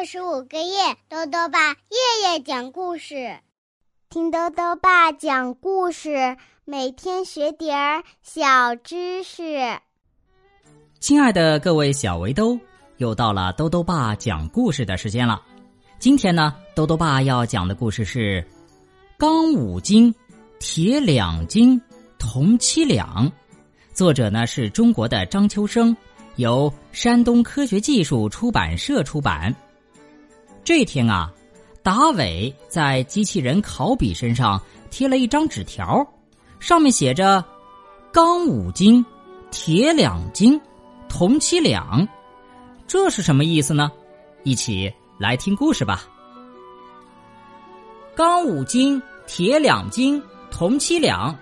六十五个月，豆豆爸夜夜讲故事，听豆豆爸讲故事，每天学点儿小知识。亲爱的各位小围兜，又到了豆豆爸讲故事的时间了。今天呢，豆豆爸要讲的故事是《钢五斤，铁两斤，铜七两》，作者呢是中国的张秋生。由山东科学技术出版社出版。这天啊，达伟在机器人考比身上贴了一张纸条，上面写着“钢五斤，铁两斤，铜七两”。这是什么意思呢？一起来听故事吧。钢五斤，铁两斤，铜七两。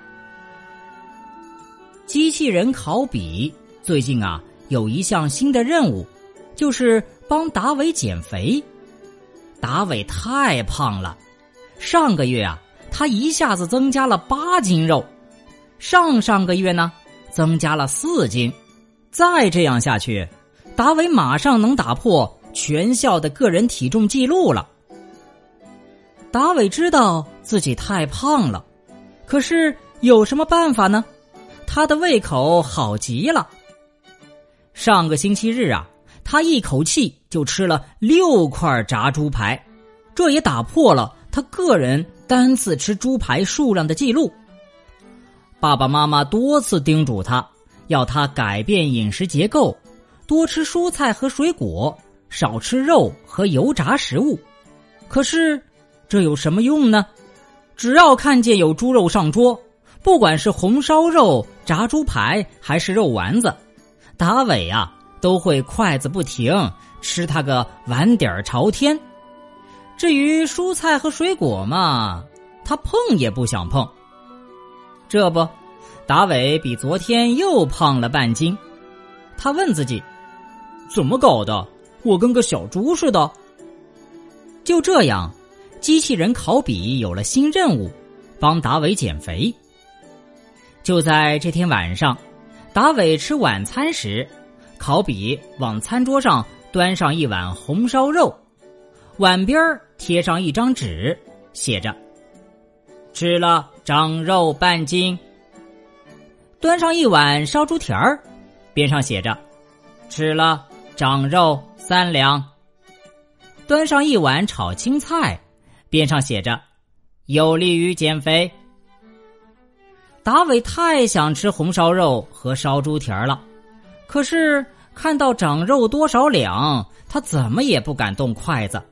机器人考比最近啊。有一项新的任务，就是帮达伟减肥。达伟太胖了，上个月啊，他一下子增加了八斤肉，上上个月呢，增加了四斤。再这样下去，达伟马上能打破全校的个人体重记录了。达伟知道自己太胖了，可是有什么办法呢？他的胃口好极了。上个星期日啊，他一口气就吃了六块炸猪排，这也打破了他个人单次吃猪排数量的记录。爸爸妈妈多次叮嘱他，要他改变饮食结构，多吃蔬菜和水果，少吃肉和油炸食物。可是，这有什么用呢？只要看见有猪肉上桌，不管是红烧肉、炸猪排还是肉丸子。达伟啊，都会筷子不停吃他个碗底儿朝天。至于蔬菜和水果嘛，他碰也不想碰。这不，达伟比昨天又胖了半斤。他问自己：怎么搞的？我跟个小猪似的。就这样，机器人考比有了新任务，帮达伟减肥。就在这天晚上。达伟吃晚餐时，考比往餐桌上端上一碗红烧肉，碗边儿贴上一张纸，写着：“吃了长肉半斤。”端上一碗烧猪蹄儿，边上写着：“吃了长肉三两。”端上一碗炒青菜，边上写着：“有利于减肥。”达伟太想吃红烧肉和烧猪蹄儿了，可是看到长肉多少两，他怎么也不敢动筷子，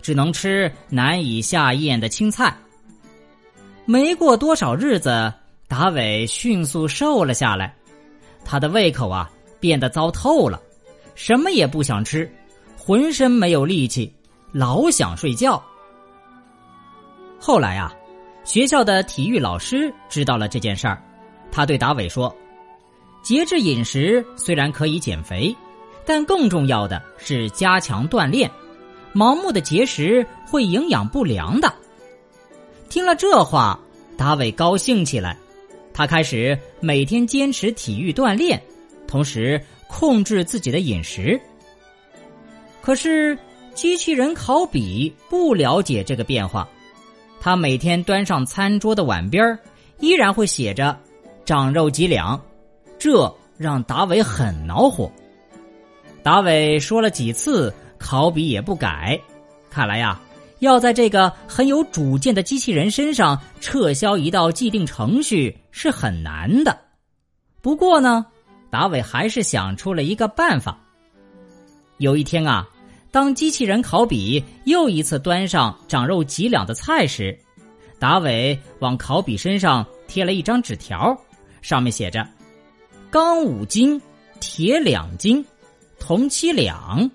只能吃难以下咽的青菜。没过多少日子，达伟迅速瘦了下来，他的胃口啊变得糟透了，什么也不想吃，浑身没有力气，老想睡觉。后来啊。学校的体育老师知道了这件事儿，他对达伟说：“节制饮食虽然可以减肥，但更重要的是加强锻炼。盲目的节食会营养不良的。”听了这话，达伟高兴起来，他开始每天坚持体育锻炼，同时控制自己的饮食。可是，机器人考比不了解这个变化。他每天端上餐桌的碗边依然会写着“长肉几两”，这让达伟很恼火。达伟说了几次，考比也不改。看来呀，要在这个很有主见的机器人身上撤销一道既定程序是很难的。不过呢，达伟还是想出了一个办法。有一天啊。当机器人考比又一次端上长肉几两的菜时，达伟往考比身上贴了一张纸条，上面写着：“钢五斤，铁两斤，铜七两。”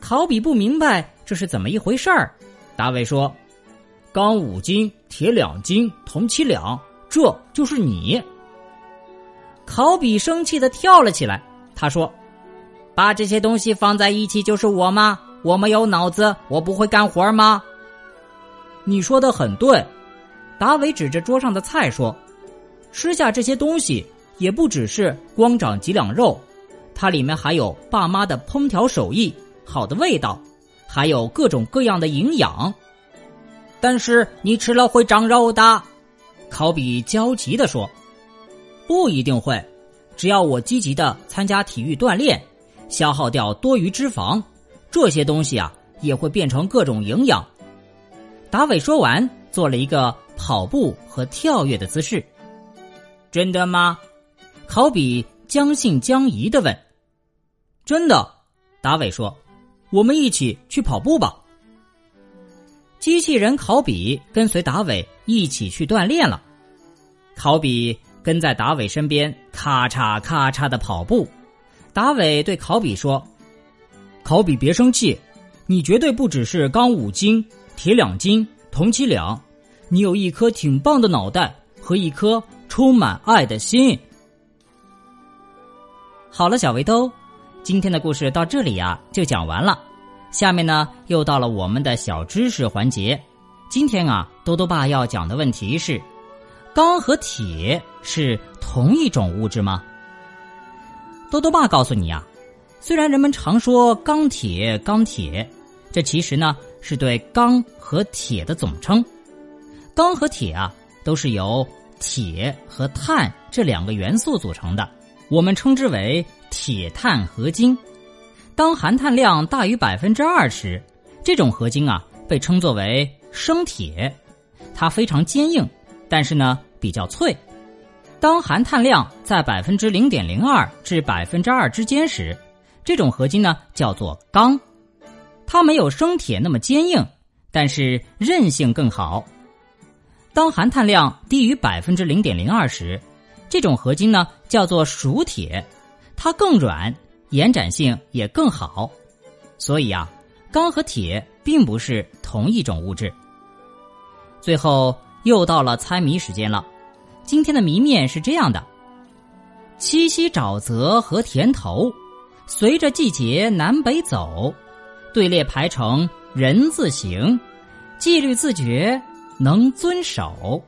考比不明白这是怎么一回事儿。达伟说：“钢五斤，铁两斤，铜七两，这就是你。”考比生气的跳了起来，他说。把这些东西放在一起就是我吗？我没有脑子，我不会干活吗？你说的很对，达伟指着桌上的菜说：“吃下这些东西也不只是光长几两肉，它里面还有爸妈的烹调手艺、好的味道，还有各种各样的营养。但是你吃了会长肉的，考比焦急地说：“不一定会，只要我积极的参加体育锻炼，消耗掉多余脂肪，这些东西啊也会变成各种营养。”达伟说完，做了一个跑步和跳跃的姿势。真的吗？考比将信将疑的问。真的，达伟说：“我们一起去跑步吧。”机器人考比跟随达伟一起去锻炼了。考比跟在达伟身边，咔嚓咔嚓的跑步。达伟对考比说：“考比，别生气，你绝对不只是钢五斤、铁两斤、铜七两，你有一颗挺棒的脑袋和一颗充满爱的心。”好了，小围兜，今天的故事到这里呀就讲完了。下面呢，又到了我们的小知识环节。今天啊，多多爸要讲的问题是：钢和铁是同一种物质吗？多多爸告诉你啊，虽然人们常说钢铁、钢铁，这其实呢是对钢和铁的总称。钢和铁啊，都是由铁和碳这两个元素组成的，我们称之为铁碳合金。当含碳量大于百分之二时，这种合金啊被称作为生铁，它非常坚硬，但是呢比较脆。当含碳量在百分之零点零二至百分之二之间时，这种合金呢叫做钢，它没有生铁那么坚硬，但是韧性更好。当含碳量低于百分之零点零二时，这种合金呢叫做熟铁，它更软。延展性也更好，所以啊，钢和铁并不是同一种物质。最后又到了猜谜时间了，今天的谜面是这样的：七夕沼泽和田头，随着季节南北走，队列排成人字形，纪律自觉能遵守。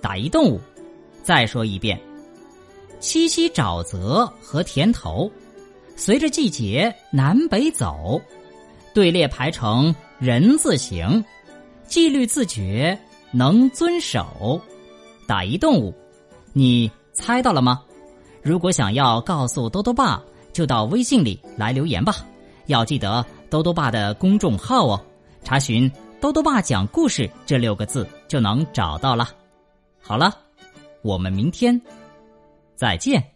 打一动物，再说一遍：七夕沼泽和田头。随着季节南北走，队列排成人字形，纪律自觉能遵守。打一动物，你猜到了吗？如果想要告诉多多爸，就到微信里来留言吧。要记得多多爸的公众号哦，查询“多多爸讲故事”这六个字就能找到了。好了，我们明天再见。